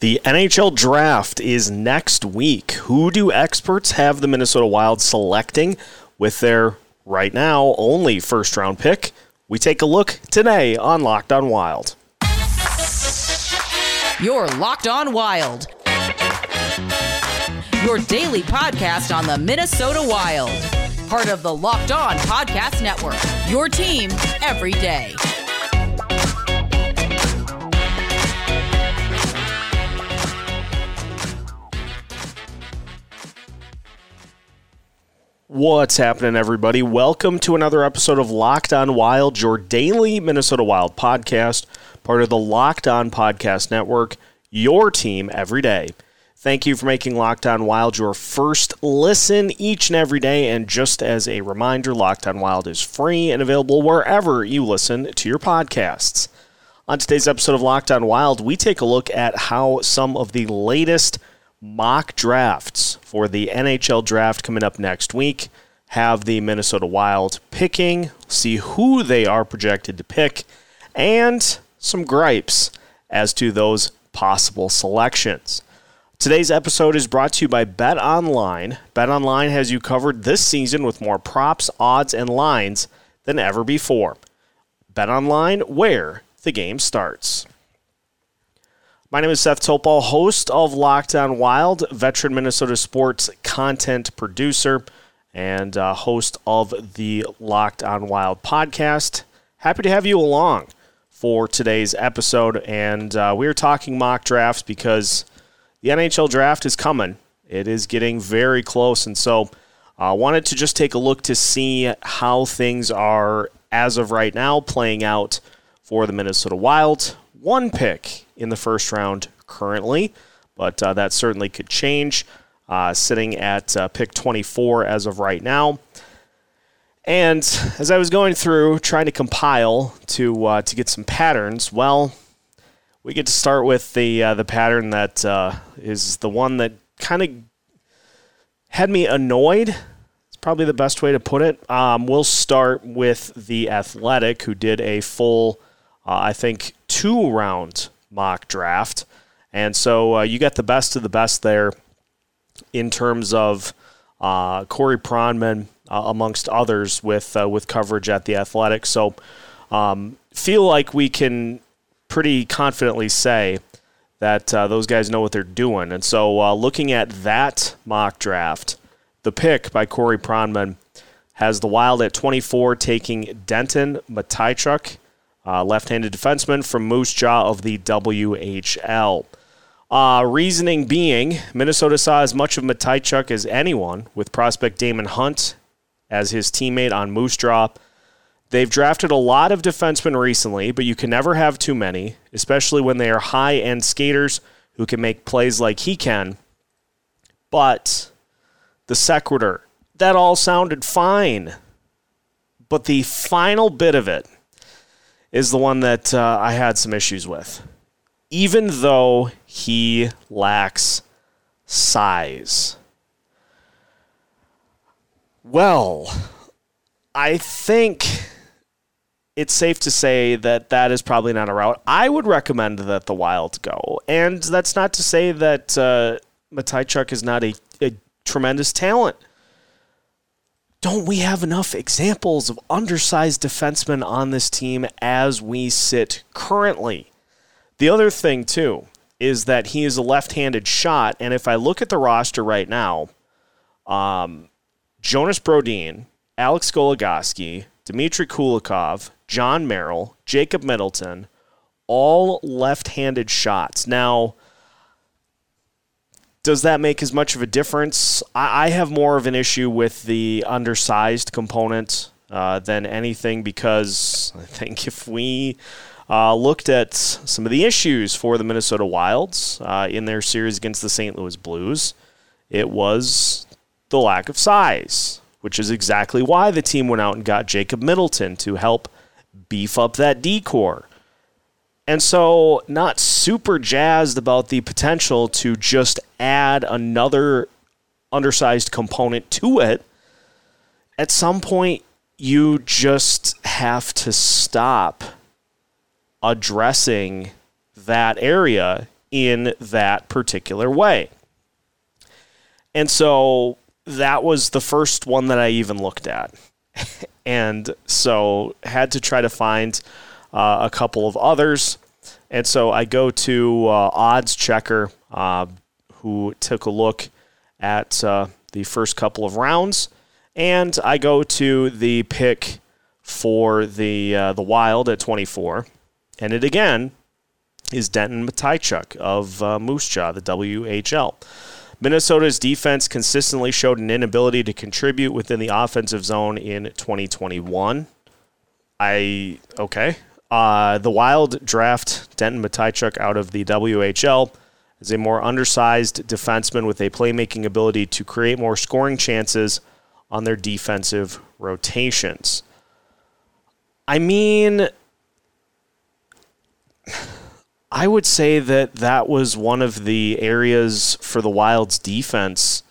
The NHL draft is next week. Who do experts have the Minnesota Wild selecting with their right now only first round pick? We take a look today on Locked On Wild. You're Locked On Wild. Your daily podcast on the Minnesota Wild. Part of the Locked On Podcast Network. Your team every day. What's happening, everybody? Welcome to another episode of Locked On Wild, your daily Minnesota Wild podcast, part of the Locked On Podcast Network, your team every day. Thank you for making Locked On Wild your first listen each and every day. And just as a reminder, Locked On Wild is free and available wherever you listen to your podcasts. On today's episode of Locked On Wild, we take a look at how some of the latest mock drafts for the NHL draft coming up next week have the Minnesota Wild picking, see who they are projected to pick, and some gripes as to those possible selections. Today's episode is brought to you by Bet Online. Bet Online has you covered this season with more props, odds, and lines than ever before. Bet Online, where the game starts. My name is Seth Topal, host of Locked On Wild, veteran Minnesota sports content producer, and uh, host of the Locked On Wild podcast. Happy to have you along for today's episode. And uh, we are talking mock drafts because the NHL draft is coming. It is getting very close. And so I uh, wanted to just take a look to see how things are, as of right now, playing out for the Minnesota Wild. One pick in the first round currently, but uh, that certainly could change. Uh, sitting at uh, pick 24 as of right now. And as I was going through trying to compile to uh, to get some patterns, well, we get to start with the uh, the pattern that uh, is the one that kind of had me annoyed. It's probably the best way to put it. Um, we'll start with the Athletic, who did a full, I think, two round mock draft. And so uh, you got the best of the best there in terms of uh, Corey Pronman, uh, amongst others, with uh, with coverage at the Athletic. So um, feel like we can pretty confidently say that uh, those guys know what they're doing. And so uh, looking at that mock draft, the pick by Corey Pronman has the Wild at 24 taking Denton Mateychuk uh, left-handed defenseman from Moose Jaw of the WHL. Uh, reasoning being, Minnesota saw as much of Mateychuk as anyone, with prospect Daemon Hunt as his teammate on Moose Jaw. They've drafted a lot of defensemen recently, but you can never have too many, especially when they are high-end skaters who can make plays like he can. But the sequitur, that all sounded fine. But the final bit of it, is the one that uh, I had some issues with. Even though he lacks size. Well, I think it's safe to say that that is probably not a route I would recommend that the Wild go. And that's not to say that uh, Mateychuk is not a, a tremendous talent don't we have enough examples of undersized defensemen on this team as we sit currently? The other thing, too, is that he is a left handed shot. And if I look at the roster right now, um, Jonas Brodin, Alex Goligoski, Dmitry Kulikov, Jon Merrill, Jacob Middleton, all left handed shots. Now, does that make as much of a difference? I, I have more of an issue with the undersized component uh, than anything because I think if we uh, looked at some of the issues for the Minnesota Wilds uh, in their series against the St. Louis Blues, it was the lack of size, which is exactly why the team went out and got Jacob Middleton to help beef up that decor. And so, not super jazzed about the potential to just add another undersized component to it. At some point, you just have to stop addressing that area in that particular way. And so that was the first one that I even looked at. and so had to try to find uh, a couple of others. And so I go to uh, Oddschecker, uh, who took a look at uh, the first couple of rounds, and I go to the pick for the the Wild at 24, and it again is Denton Mateychuk of uh, Moose Jaw, the WHL. Minnesota's defense consistently showed an inability to contribute within the offensive zone in 2021. I okay. Uh, the Wild draft Denton Mateychuk out of the WHL as a more undersized defenseman with a playmaking ability to create more scoring chances on their defensive rotations. I mean, I would say that that was one of the areas for the Wild's defense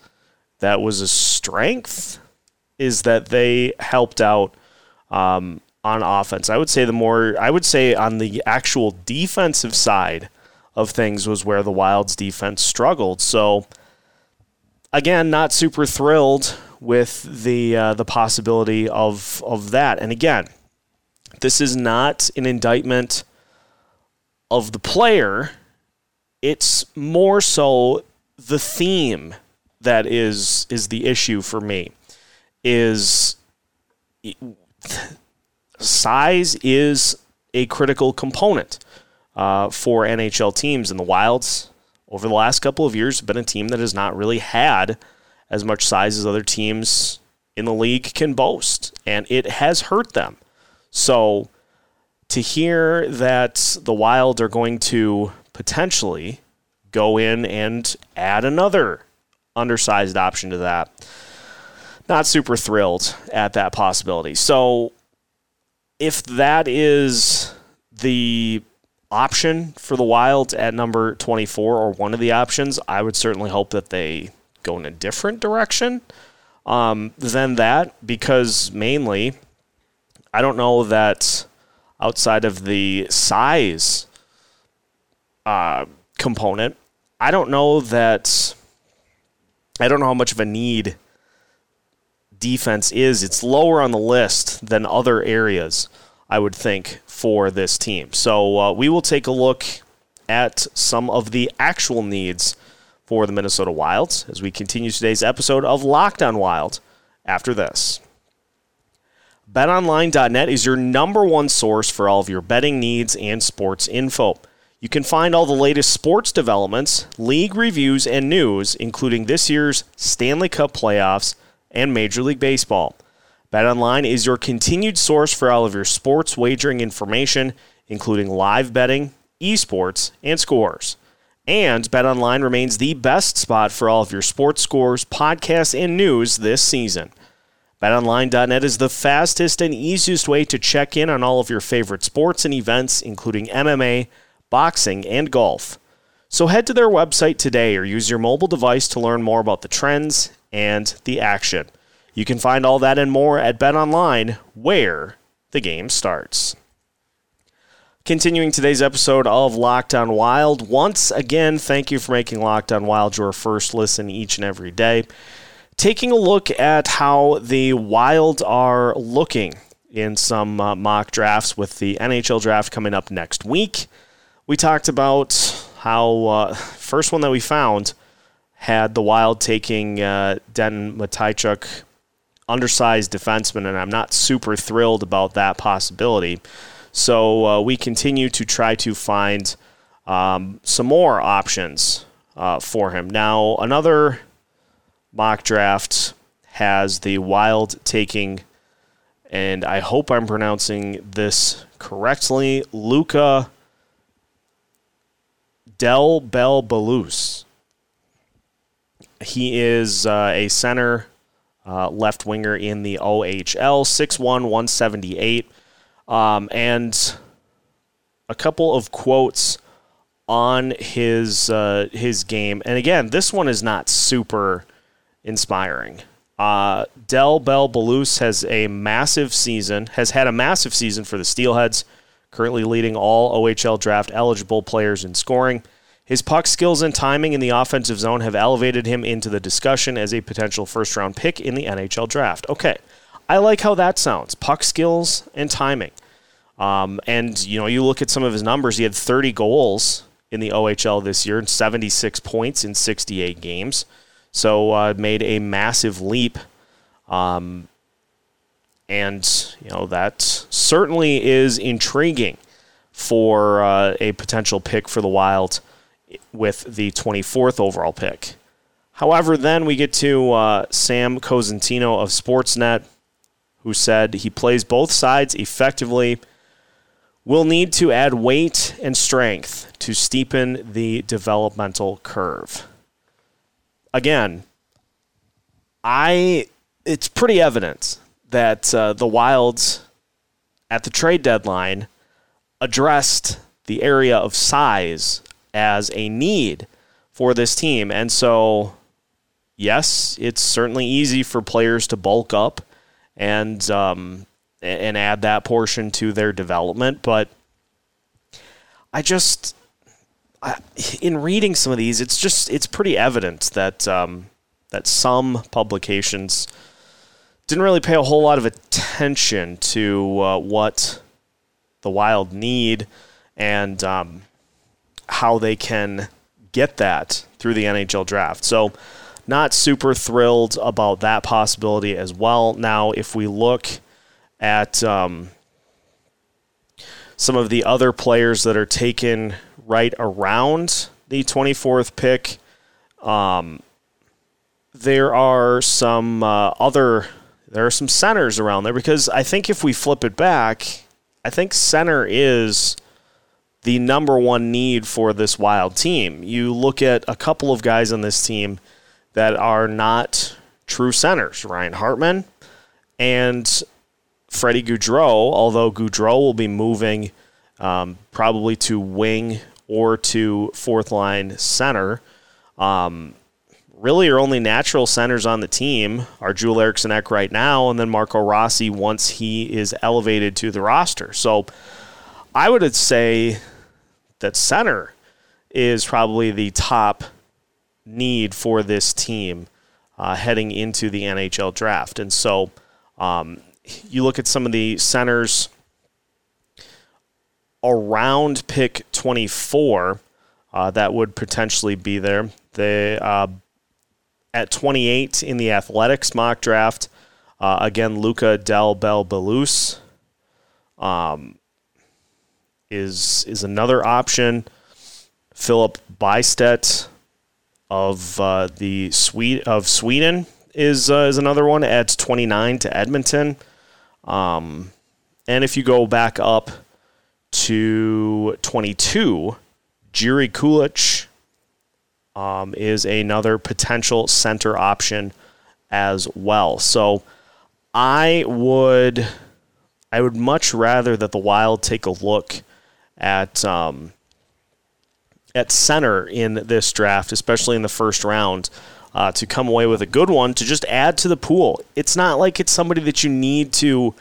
that was a strength, is that they helped out um, on offense. I would say the more, I would say on the actual defensive side of things was where the Wild's defense struggled. So, again, not super thrilled with the uh, the possibility of of that. And again, this is not an indictment of the player, it's more so the theme that is is the issue for me. Is size is a critical component uh, for NHL teams, and the Wilds over the last couple of years have been a team that has not really had as much size as other teams in the league can boast, and it has hurt them. So to hear that the Wild are going to potentially go in and add another undersized option to that, not super thrilled at that possibility. So, if that is the option for the Wild at number 24 or one of the options, I would certainly hope that they go in a different direction um, than that because mainly I don't know that outside of the size uh, component, I don't know that. I don't know how much of a need defense is. It's lower on the list than other areas, I would think, for this team. So uh, we will take a look at some of the actual needs for the Minnesota Wilds as we continue today's episode of Locked On Wild after this. BetOnline.net is your number one source for all of your betting needs and sports info. You can find all the latest sports developments, league reviews, and news, including this year's Stanley Cup playoffs and Major League Baseball. BetOnline is your continued source for all of your sports wagering information, including live betting, esports, and scores. And BetOnline remains the best spot for all of your sports scores, podcasts, and news this season. BetOnline.net is the fastest and easiest way to check in on all of your favorite sports and events, including MMA, boxing, and golf. So head to their website today or use your mobile device to learn more about the trends and the action. You can find all that and more at BetOnline, where the game starts. Continuing today's episode of Locked On Wild, once again, thank you for making Locked On Wild your first listen each and every day taking a look at how the Wild are looking in some uh, mock drafts with the NHL draft coming up next week. We talked about how uh, first one that we found had the Wild taking uh, Denton Mateychuk, undersized defenseman, and I'm not super thrilled about that possibility. So uh, we continue to try to find um, some more options uh, for him. Now, another mock draft has the Wild taking, and I hope I'm pronouncing this correctly, Luca Del Bel Belluz. He is uh, a center uh, left winger in the OHL, 6'1, 178. Um, and a couple of quotes on his uh, his game. And again, this one is not super inspiring. Uh, Del Bel Belluz has a massive season, has had a massive season for the Steelheads, currently leading all OHL draft eligible players in scoring. His puck skills and timing in the offensive zone have elevated him into the discussion as a potential first round pick in the NHL draft. Okay, I like how that sounds. Puck skills and timing. Um, and, you know, you look at some of his numbers, he had 30 goals in the OHL this year and 76 points in 68 games. So uh, made a massive leap. Um, and, you know, that certainly is intriguing for uh, a potential pick for the Wild with the 24th overall pick. However, then we get to uh, Sam Cosentino of Sportsnet, who said he plays both sides effectively. Will need to add weight and strength to steepen the developmental curve. Again, I it's pretty evident that uh, the Wilds at the trade deadline addressed the area of size as a need for this team. And so, yes, it's certainly easy for players to bulk up and um, and add that portion to their development. But I just, I, in reading some of these, it's just it's pretty evident that um, that some publications didn't really pay a whole lot of attention to uh, what the Wild need and um, how they can get that through the NHL draft. So, not super thrilled about that possibility as well. Now, if we look at um, some of the other players that are taken right around the 24th pick, um, there are some uh, other there are some centers around there because I think if we flip it back, I think center is the number one need for this wild team. You look at a couple of guys on this team that are not true centers, Ryan Hartman and Freddie Gaudreau, although Gaudreau will be moving um, probably to wing or to fourth line center. Um, really, your only natural centers on the team are Joel Eriksson Ek right now, and then Marco Rossi once he is elevated to the roster. So I would say that center is probably the top need for this team uh, heading into the NHL draft. And so um, you look at some of the centers around pick 24 uh, that would potentially be there. They uh, at 28 in the athletics mock draft. Uh, again, Luca Del Bel Belluz um, is is another option. Filip Bystedt of uh, the Swede of Sweden is uh, is another one. Adds 29 to Edmonton. Um, and if you go back up to 22, Jiri Kulich um, is another potential center option as well. So I would I would much rather that the Wild take a look at um, at center in this draft, especially in the first round, uh, to come away with a good one to just add to the pool. It's not like it's somebody that you need to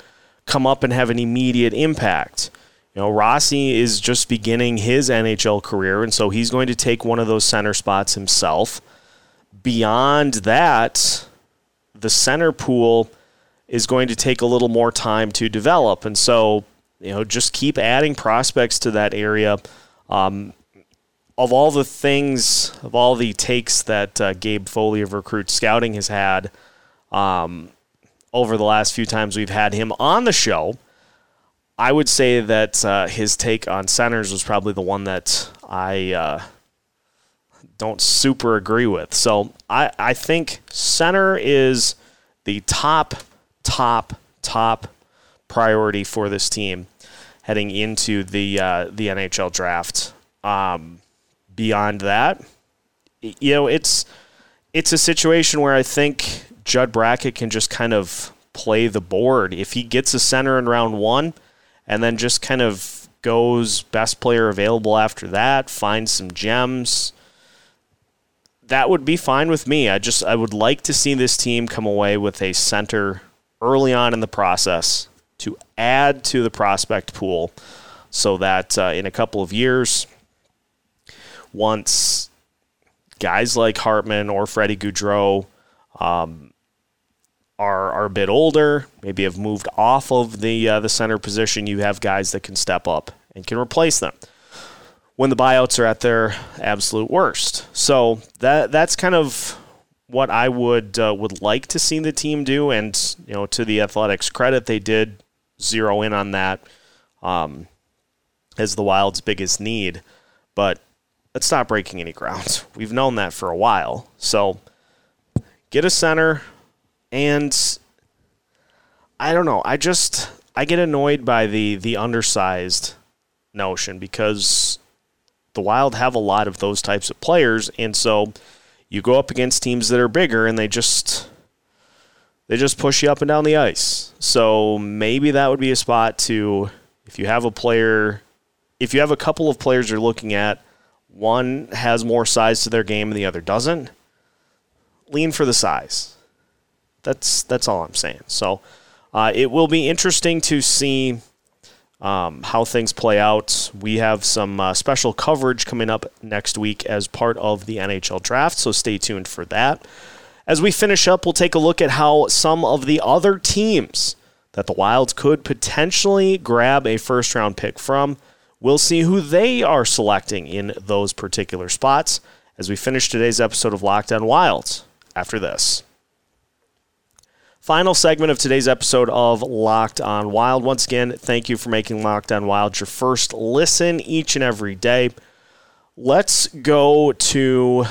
come up and have an immediate impact. You know, Rossi is just beginning his NHL career, and so he's going to take one of those center spots himself. Beyond that, the center pool is going to take a little more time to develop, and so you know, just keep adding prospects to that area. Um, of all the things, of all the takes that uh, Gabe Foley of Recruit Scouting has had um, over the last few times we've had him on the show, I would say that uh, his take on centers was probably the one that I uh, don't super agree with. So I, I think center is the top, top, top priority for this team heading into the uh, the NHL draft. Um, beyond that, you know, it's it's a situation where I think Judd Brackett can just kind of play the board. If he gets a center in round one, and then just kind of goes best player available after that, finds some gems. That would be fine with me. I just I would like to see this team come away with a center early on in the process to add to the prospect pool so that uh, in a couple of years once guys like Hartman or Freddie Gaudreau um, are are a bit older, maybe have moved off of the uh, the center position, you have guys that can step up and can replace them when the buyouts are at their absolute worst. So that that's kind of what I would uh, would like to see the team do, and you know, to the Athletics' credit, they did zero in on that um, as the Wild's biggest need. But let's not breaking any ground. We've known that for a while. So get a center, and I don't know. I just I get annoyed by the the undersized notion because the Wild have a lot of those types of players, and so you go up against teams that are bigger, and they just they just push you up and down the ice. So maybe that would be a spot to if you have a player, if you have a couple of players you're looking at, one has more size to their game and the other doesn't. Lean for the size. That's that's all I'm saying. So uh, it will be interesting to see um, how things play out. We have some uh, special coverage coming up next week as part of the NHL draft, so stay tuned for that. As we finish up, we'll take a look at how some of the other teams that the Wilds could potentially grab a first round pick from. We'll see who they are selecting in those particular spots as we finish today's episode of Locked On Wilds after this. Final segment of today's episode of Locked On Wild. Once again, thank you for making Locked On Wild your first listen each and every day. Let's go to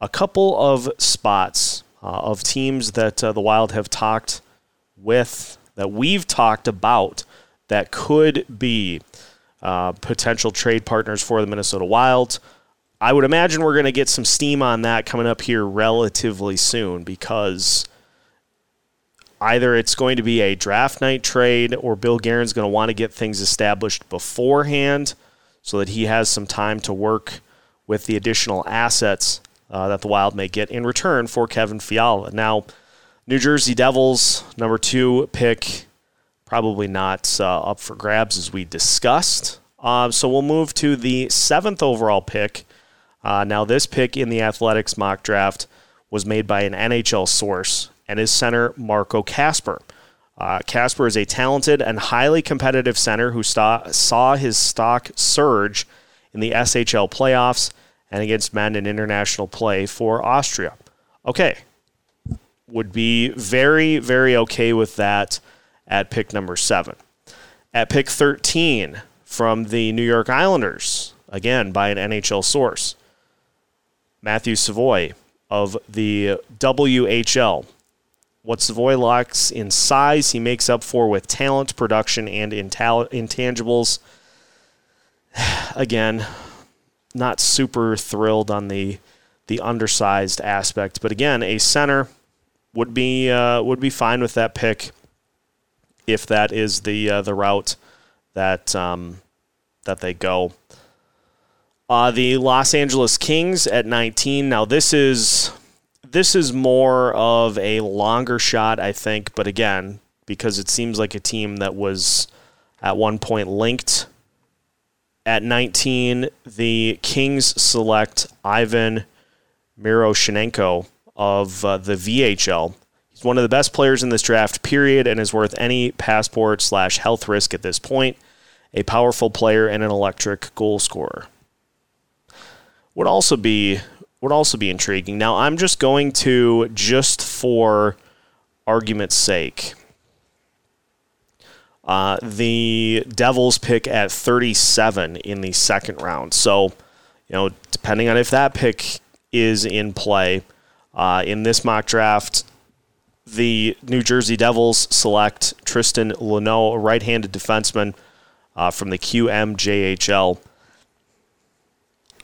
a couple of spots uh, of teams that uh, the Wild have talked with, that we've talked about, that could be uh, potential trade partners for the Minnesota Wild. I would imagine we're going to get some steam on that coming up here relatively soon because either it's going to be a draft night trade or Bill Guerin's going to want to get things established beforehand so that he has some time to work with the additional assets uh, that the Wild may get in return for Kevin Fiala. Now, New Jersey Devils, number two pick, probably not uh, up for grabs as we discussed. Uh, so we'll move to the seventh overall pick. Uh, now, this pick in the Athletics mock draft was made by an NHL source and is center, Marco Kasper. Uh, Kasper is a talented and highly competitive center who st- saw his stock surge in the SHL playoffs and against men in international play for Austria. Okay. Would be very, very okay with that at pick number seven. At pick 13 from the New York Islanders, again by an NHL source, Matthew Savoy of the WHL what Savoy lacks in size, he makes up for with talent, production, and intangibles. Again, not super thrilled on the the undersized aspect, but again, a center would be uh, would be fine with that pick if that is the uh, the route that um, that they go. Uh, the Los Angeles Kings at 19. Now this is this is more of a longer shot, I think, but again, because it seems like a team that was at one point linked. At 19, the Kings select Ivan Miroshnichenko of uh, the VHL. He's one of the best players in this draft, period, and is worth any passport slash health risk at this point. A powerful player and an electric goal scorer. Would also be would also be intriguing. Now, I'm just going to, just for argument's sake, uh, the Devils pick at 37 in the second round. So, you know, depending on if that pick is in play uh, in this mock draft, the New Jersey Devils select Tristan Luneau, a right handed defenseman uh, from the QMJHL.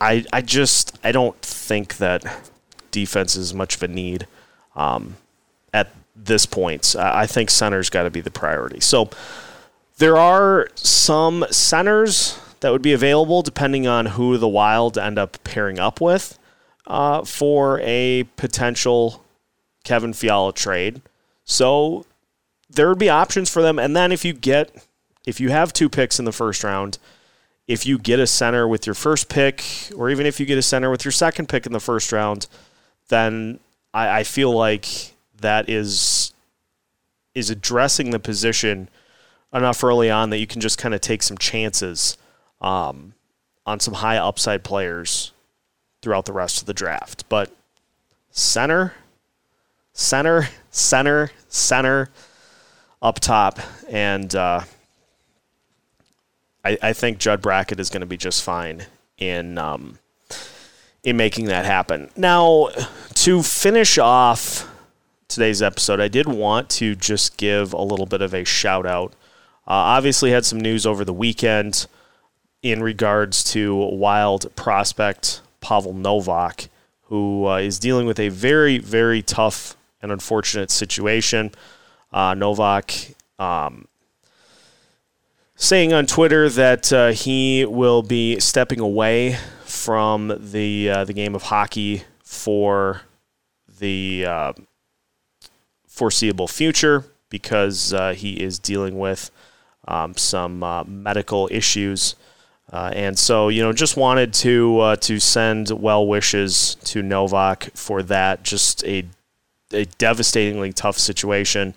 I I just I don't think that defense is much of a need um, at this point. I think center's got to be the priority. So there are some centers that would be available depending on who the Wild end up pairing up with uh, for a potential Kevin Fiala trade. So there would be options for them. And then if you get if you have two picks in the first round if you get a center with your first pick, or even if you get a center with your second pick in the first round, then I, I feel like that is is addressing the position enough early on that you can just kind of take some chances um, on some high upside players throughout the rest of the draft. But center, center, center, center up top, and uh, I, I, think Judd Brackett is going to be just fine in um, in making that happen. Now, to finish off today's episode, I did want to just give a little bit of a shout out. Uh, obviously, had some news over the weekend in regards to wild prospect Pavel Novak, who uh, is dealing with a very, very tough and unfortunate situation. Uh, Novak um, saying on Twitter that uh, he will be stepping away from the uh, the game of hockey for the uh, foreseeable future because uh, he is dealing with um, some uh, medical issues. Uh, and so, you know, just wanted to uh, to send well wishes to Novak for that. Just a a devastatingly tough situation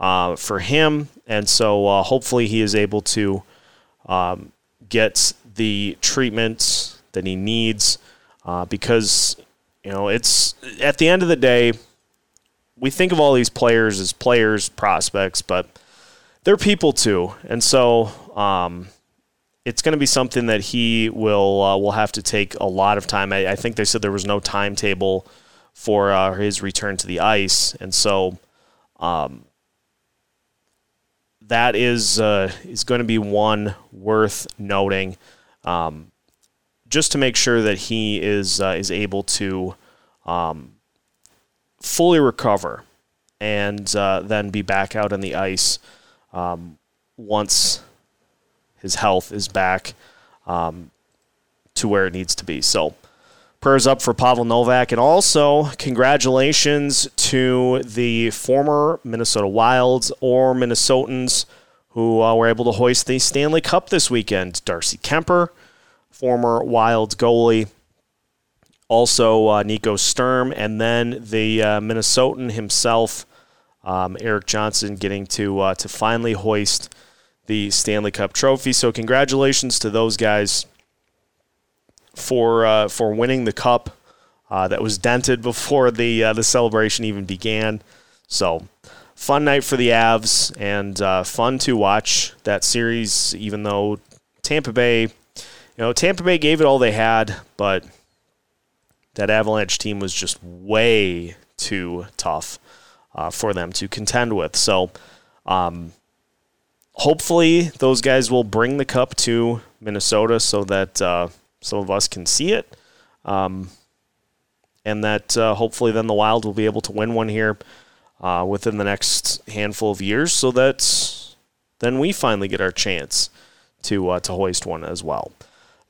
uh, for him, and so uh, hopefully he is able to um, get the treatment that he needs uh, because you know it's at the end of the day we think of all these players as players prospects, but they're people too, and so. Um, it's going to be something that he will uh, will have to take a lot of time. I, I, think they said there was no timetable for uh, his return to the ice, and so um, that is uh, is going to be one worth noting, um, just to make sure that he is uh, is able to um, fully recover and uh, then be back out on the ice um, once his health is back um, to where it needs to be. So, prayers up for Pavel Novak. And also, congratulations to the former Minnesota Wilds or Minnesotans who uh, were able to hoist the Stanley Cup this weekend. Darcy Kuemper, former Wilds goalie. Also, uh, Nico Sturm, and then the uh, Minnesotan himself, um, Erik Johnson, getting to uh, to finally hoist the Stanley Cup trophy. So congratulations to those guys for uh, for winning the cup uh, that was dented before the uh, the celebration even began. So fun night for the Avs and uh, fun to watch that series. Even though Tampa Bay, you know, Tampa Bay gave it all they had, but that Avalanche team was just way too tough uh, for them to contend with. So. Um, hopefully those guys will bring the cup to Minnesota so that uh, some of us can see it. Um, and that uh, hopefully then the Wild will be able to win one here uh, within the next handful of years so that then we finally get our chance to, uh, to hoist one as well.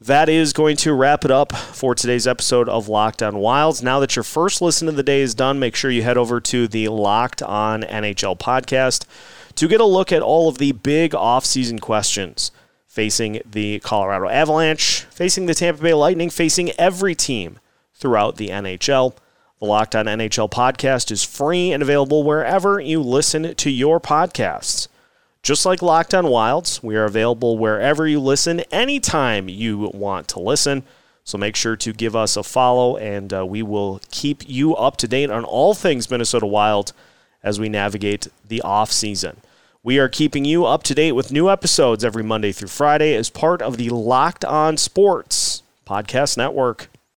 That is going to wrap it up for today's episode of Locked On Wilds. Now that your first listen of the day is done, make sure you head over to the Locked On NHL podcast to get a look at all of the big offseason questions facing the Colorado Avalanche, facing the Tampa Bay Lightning, facing every team throughout the NHL. The Locked On NHL podcast is free and available wherever you listen to your podcasts. Just like Locked On Wilds, we are available wherever you listen, anytime you want to listen. So make sure to give us a follow, and uh, we will keep you up to date on all things Minnesota Wild as we navigate the off season. We are keeping you up to date with new episodes every Monday through Friday as part of the Locked On Sports Podcast Network.